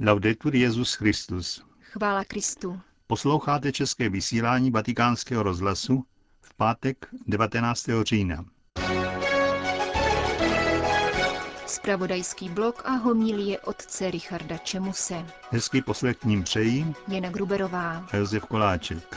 Laudetur Jezus Christus. Chvála Kristu. Posloucháte české vysílání Vatikánského rozhlasu v pátek 19. října. Spravodajský blok a homílie otce Richarda Čemuse. Hezký poslech k ním přejí Jana Gruberová. a Josef Koláček.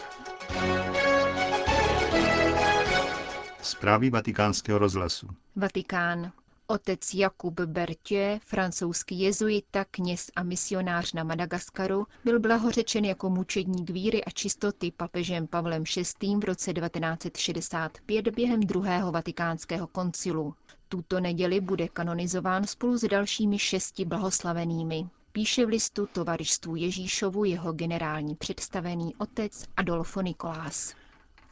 Zprávy vatikánského rozhlasu. Vatikán. Otec Jakub Berthier, francouzský jezuita, kněz a misionář na Madagaskaru, byl blahořečen jako mučedník víry a čistoty papežem Pavlem VI. v roce 1965 během druhého vatikánského koncilu. Tuto neděli bude kanonizován spolu s dalšími šesti blahoslavenými. Píše v listu tovarištvu Ježíšovu jeho generální představený otec Adolfo Nikolás.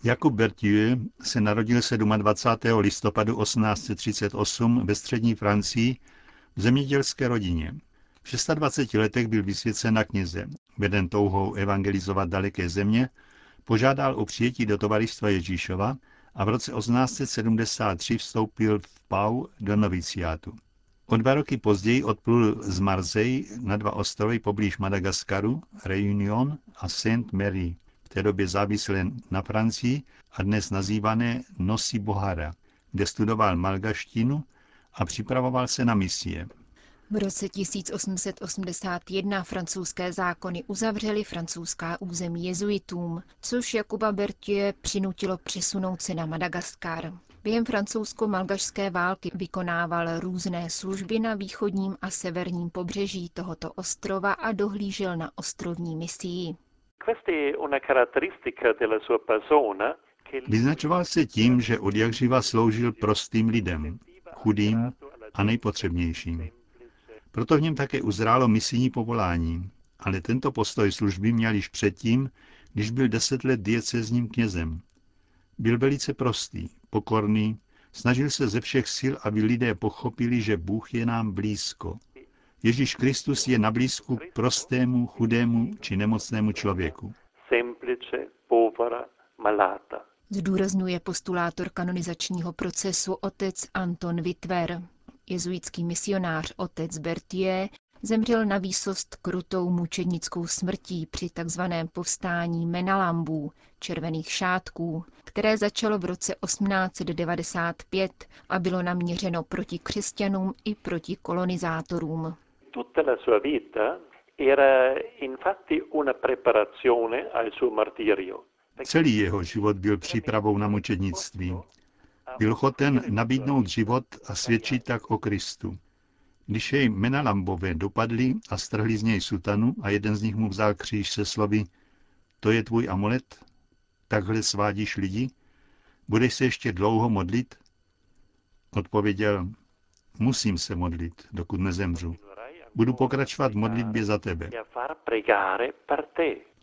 Jakub Berthieu se narodil 27. listopadu 1838 ve střední Francii v zemědělské rodině. V 26 letech byl vysvěcen na kněze. Veden touhou evangelizovat daleké země, požádal o přijetí do tovaristva Ježíšova a v roce 1873 vstoupil v Pau do noviciátu. O dva roky později odplul z Marseille na dva ostrovy poblíž Madagaskaru, Réunion a Saint-Marie, té době závislé na Francii a dnes nazývané Nosy Bohara, kde studoval malgaštinu a připravoval se na misie. V roce 1881 francouzské zákony uzavřely francouzská území jezuitům, což Jakuba Berthieu přinutilo přesunout se na Madagaskar. Během francouzsko-malgašské války vykonával různé služby na východním a severním pobřeží tohoto ostrova a dohlížel na ostrovní misii. Vyznačoval se tím, že od jakživa sloužil prostým lidem, chudým a nejpotřebnějším. Proto v něm také uzrálo misijní povolání, ale tento postoj služby měl již předtím, když byl deset let diecezním knězem. Byl velice prostý, pokorný, snažil se ze všech sil, aby lidé pochopili, že Bůh je nám blízko. Ježíš Kristus je na blízku prostému, chudému či nemocnému člověku. Zdůrazňuje postulátor kanonizačního procesu otec Anton Witwer. Jezuitský misionář otec Berthier zemřel na výsost krutou mučednickou smrtí při tzv. povstání Menalambů, červených šátků, které začalo v roce 1895 a bylo naměřeno proti křesťanům i proti kolonizátorům. Tutta la sua vita era infatti una preparazione al suo martirio. Celý jeho život byl přípravou na mučednictví. Byl choten nabídnout život a svědčit tak o Kristu. Když jej Menalambové dopadli a strhli z něj sutanu a jeden z nich mu vzal kříž se slovy To je tvůj amulet? Takhle svádíš lidi? Budeš se ještě dlouho modlit? Odpověděl, musím se modlit, dokud nezemřu. Budu pokračovat v modlitbě za tebe.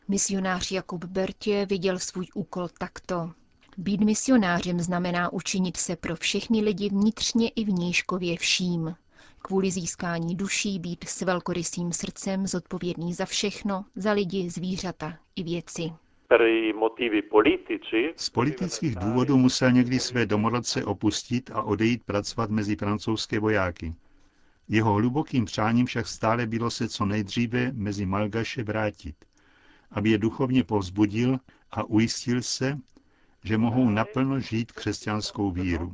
Misionář Jakub Bertě viděl svůj úkol takto. Být misionářem znamená učinit se pro všechny lidi vnitřně i vnějškově vším. Kvůli získání duší být s velkorysým srdcem zodpovědný za všechno, za lidi, zvířata i věci. Z politických důvodů musel někdy své domorodce opustit a odejít pracovat mezi francouzské vojáky. Jeho hlubokým přáním však stále bylo se co nejdříve mezi Malgaše vrátit, aby je duchovně povzbudil a ujistil se, že mohou naplno žít křesťanskou víru.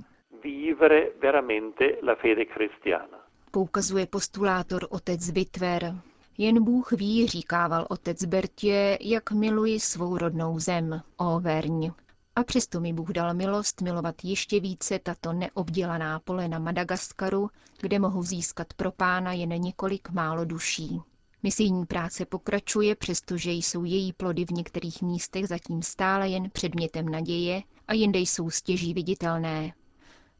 Poukazuje postulátor otec Bitver. Jen Bůh ví, říkával otec Bertě, jak miluji svou rodnou zem, Overň. A přesto mi Bůh dal milost milovat ještě více tato neobdělaná pole na Madagaskaru, kde mohu získat pro pána jen několik málo duší. Misijní práce pokračuje, přestože jsou její plody v některých místech zatím stále jen předmětem naděje a jinde jsou stěží viditelné.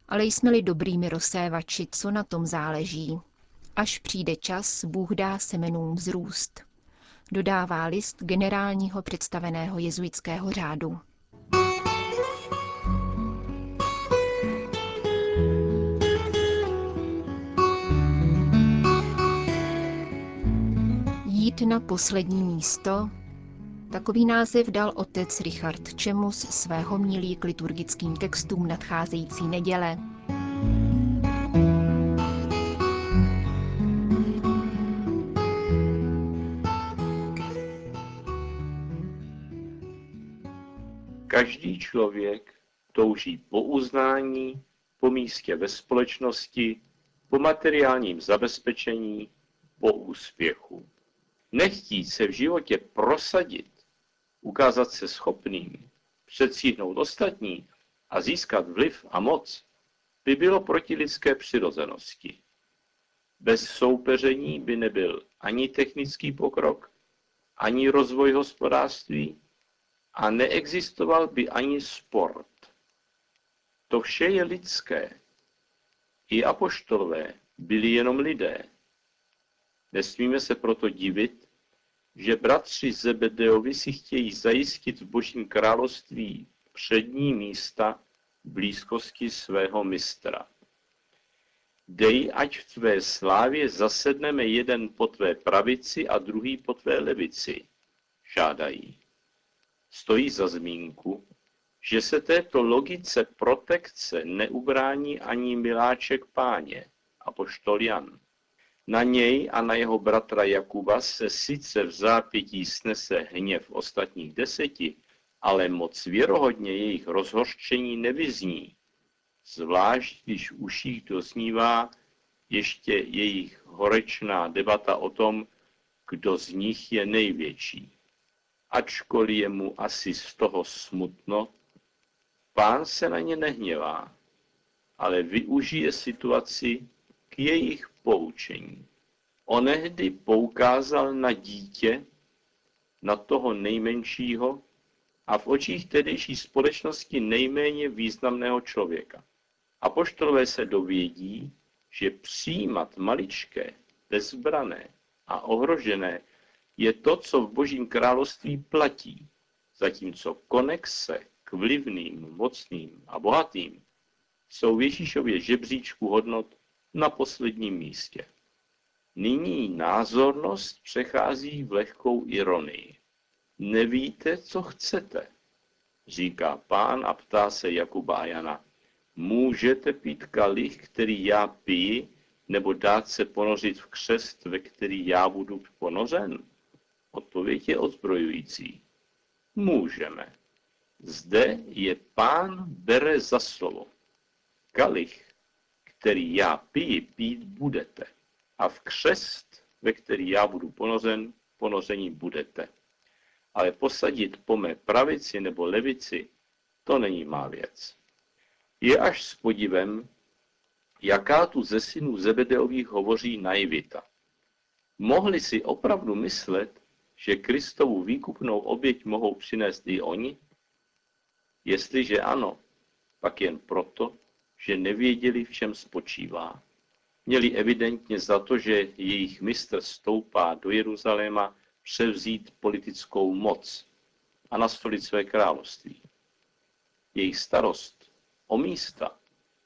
Ale jsme-li dobrými rozsévači, co na tom záleží? Až přijde čas, Bůh dá semenům vzrůst. Dodává list generálního představeného jezuitského řádu. jít na poslední místo? Takový název dal otec Richard Čemus svého milí k liturgickým textům nadcházející neděle. Každý člověk touží po uznání, po místě ve společnosti, po materiálním zabezpečení, po úspěchu. Nechtít se v životě prosadit, ukázat se schopným, předsíhnout ostatní a získat vliv a moc, by bylo proti lidské přirozenosti. Bez soupeření by nebyl ani technický pokrok, ani rozvoj hospodářství a neexistoval by ani sport. To vše je lidské. I apoštolové byli jenom lidé. Nesmíme se proto divit, že bratři Zebedeovi si chtějí zajistit v božím království přední místa v blízkosti svého mistra. Dej, ať v tvé slávě zasedneme jeden po tvé pravici a druhý po tvé levici, žádají. Stojí za zmínku, že se této logice protekce neubrání ani miláček páně, apoštol Jan. Na něj a na jeho bratra Jakuba se sice v zápětí snese hněv ostatních deseti, ale moc věrohodně jejich rozhořčení nevyzní, zvlášť když uších doznívá ještě jejich horečná debata o tom, kdo z nich je největší. Ačkoliv je mu asi z toho smutno, pán se na ně nehněvá, ale využije situaci k jejich poučení. Onehdy poukázal na dítě, na toho nejmenšího a v očích tehdejší společnosti nejméně významného člověka. Apoštolové se dovědí, že přijímat maličké, bezbrané a ohrožené je to, co v Božím království platí, zatímco konexe k vlivným, mocným a bohatým jsou v Ježíšově žebříčku hodnot na posledním místě. Nyní názornost přechází v lehkou ironii. Nevíte, co chcete, říká pán a ptá se Jakuba a Jana. Můžete pít kalich, který já piji, nebo dát se ponořit v křest, ve který já budu ponořen? Odpověď je odzbrojující. Můžeme. Zde je pán bere za slovo. Kalich, který já piji, pít budete. A v křest, ve který já budu ponořen, ponoření budete. Ale posadit po mé pravici nebo levici, to není má věc. Je až s podivem, jaká tu ze synů Zebedeových hovoří naivita. Mohli si opravdu myslet, že Kristovu výkupnou oběť mohou přinést i oni? Jestliže ano, pak jen proto, že nevěděli, v čem spočívá. Měli evidentně za to, že jejich mistr stoupá do Jeruzaléma převzít politickou moc a nastolit své království. Jejich starost o místa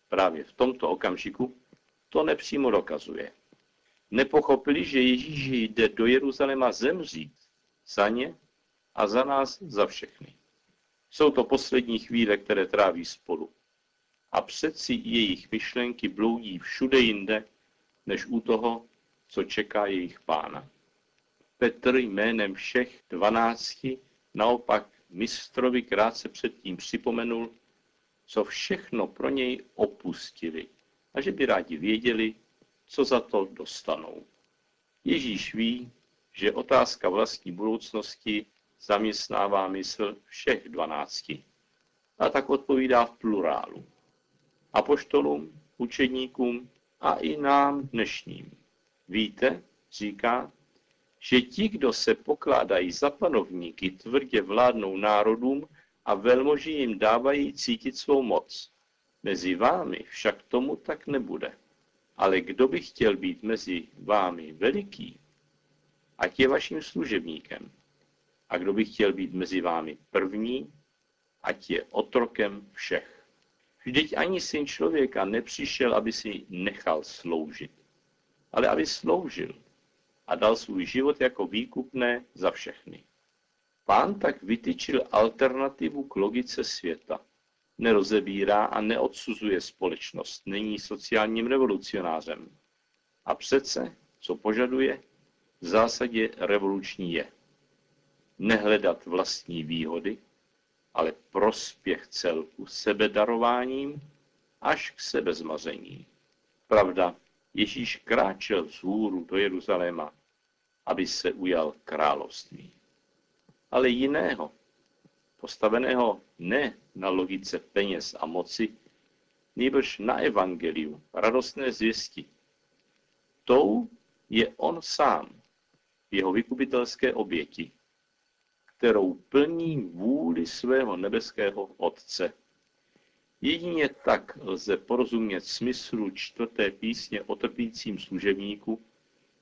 právě v tomto okamžiku to nepřímo dokazuje. Nepochopili, že Ježíš jde do Jeruzaléma zemřít za ně a za nás za všechny. Jsou to poslední chvíle, které tráví spolu. A přeci jejich myšlenky bloudí všude jinde, než u toho, co čeká jejich pána. Petr jménem všech dvanácti naopak mistrovi krátce předtím připomenul, co všechno pro něj opustili a že by rádi věděli, co za to dostanou. Ježíš ví, že otázka vlastní budoucnosti zaměstnává mysl všech dvanácti. A tak odpovídá v plurálu. Apoštolům, učedníkům a i nám dnešním. Víte, říká, že ti, kdo se pokládají za panovníky, tvrdě vládnou národům a velmoži jim dávají cítit svou moc. Mezi vámi však tomu tak nebude. Ale kdo by chtěl být mezi vámi veliký, ať je vaším služebníkem. A kdo by chtěl být mezi vámi první, ať je otrokem všech. Vždyť ani syn člověka nepřišel, aby si nechal sloužit, ale aby sloužil a dal svůj život jako výkupné za všechny. Pán tak vytyčil alternativu k logice světa. Nerozebírá a neodsuzuje společnost, není sociálním revolucionářem. A přece, co požaduje, v zásadě revoluční je. Nehledat vlastní výhody, ale prospěch celku sebedarováním až k sebezmaření. Pravda, Ježíš kráčel z hůru do Jeruzaléma, aby se ujal království. Ale jiného, postaveného ne na logice peněz a moci, nýbrž na evangeliu, radostné zvěsti. Tou je on sám, jeho vykupitelské oběti, kterou plní vůli svého nebeského Otce. Jedině tak lze porozumět smyslu čtvrté písně o trpícím služebníku,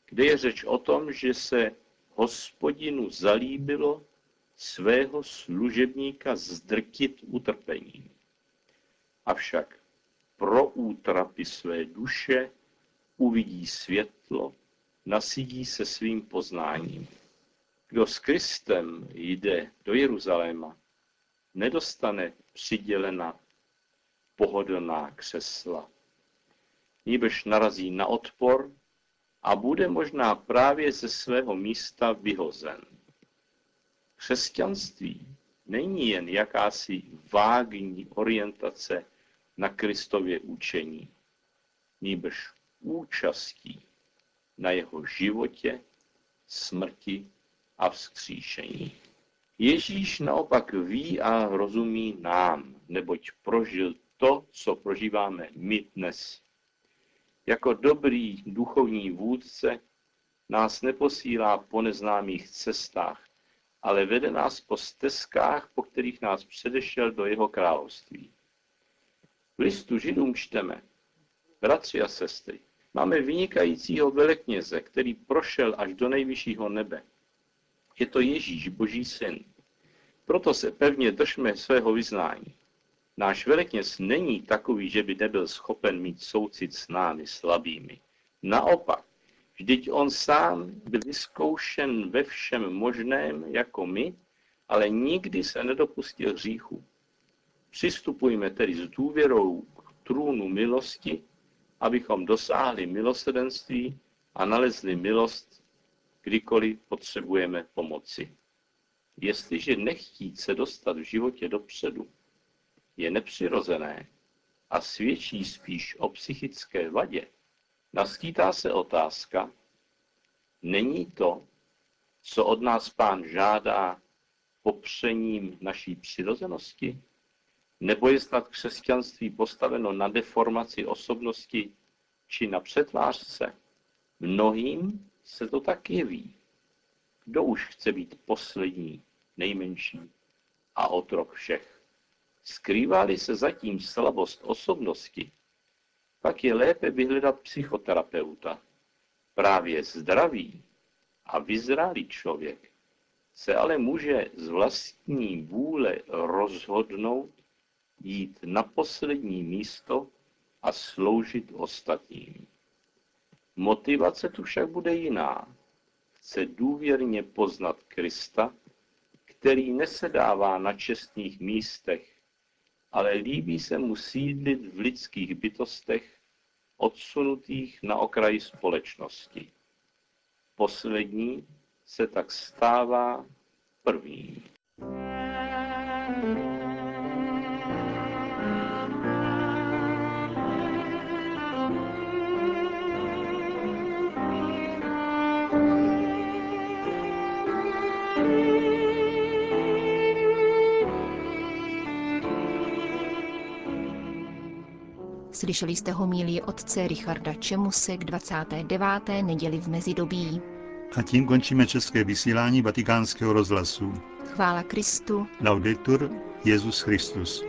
kde je řeč o tom, že se hospodinu zalíbilo svého služebníka zdrtit utrpením. Avšak pro útrapy své duše uvidí světlo, nasidí se svým poznáním. Kdo s Kristem jde do Jeruzaléma, nedostane přidělena pohodlná křesla. Níbež narazí na odpor a bude možná právě ze svého místa vyhozen. Křesťanství není jen jakási vágní orientace na Kristově učení, níbrž účastí na jeho životě, smrti a vzkříšení. Ježíš naopak ví a rozumí nám, neboť prožil to, co prožíváme my dnes. Jako dobrý duchovní vůdce nás neposílá po neznámých cestách, ale vede nás po stezkách, po kterých nás předešel do jeho království. V listu Židům čteme, bratři a sestry, máme vynikajícího velekněze, který prošel až do nejvyššího nebe. Je to Ježíš, Boží syn. Proto se pevně držme svého vyznání. Náš velekněz není takový, že by nebyl schopen mít soucit s námi slabými. Naopak, vždyť on sám byl vyzkoušen ve všem možném jako my, ale nikdy se nedopustil hříchu. Přistupujme tedy s důvěrou k trůnu milosti, abychom dosáhli milosedenství a nalezli milost, kdykoliv potřebujeme pomoci. Jestliže nechtít se dostat v životě dopředu, je nepřirozené a svědčí spíš o psychické vadě, naskýtá se otázka, není to, co od nás pán žádá, popřením naší přirozenosti? Nebo je snad křesťanství postaveno na deformaci osobnosti či na přetvářce? Mnohým se to tak jeví. Kdo už chce být poslední, nejmenší a otrok všech? Skrývá-li se zatím slabost osobnosti, pak je lépe vyhledat psychoterapeuta. Právě zdravý a vyzrálý člověk se ale může z vlastní vůle rozhodnout jít na poslední místo a sloužit ostatním. Motivace tu však bude jiná. Chce důvěrně poznat Krista, který nesedává na čestných místech, ale líbí se mu sídlit v lidských bytostech, odsunutých na okraji společnosti. Poslední se tak stává prvním. Slyšeli jste homílii otce Richarda Čemuse k 29. neděli v Mezidobí. A tím končíme české vysílání vatikánského rozhlasu. Chvála Kristu. Laudetur Jezus Christus.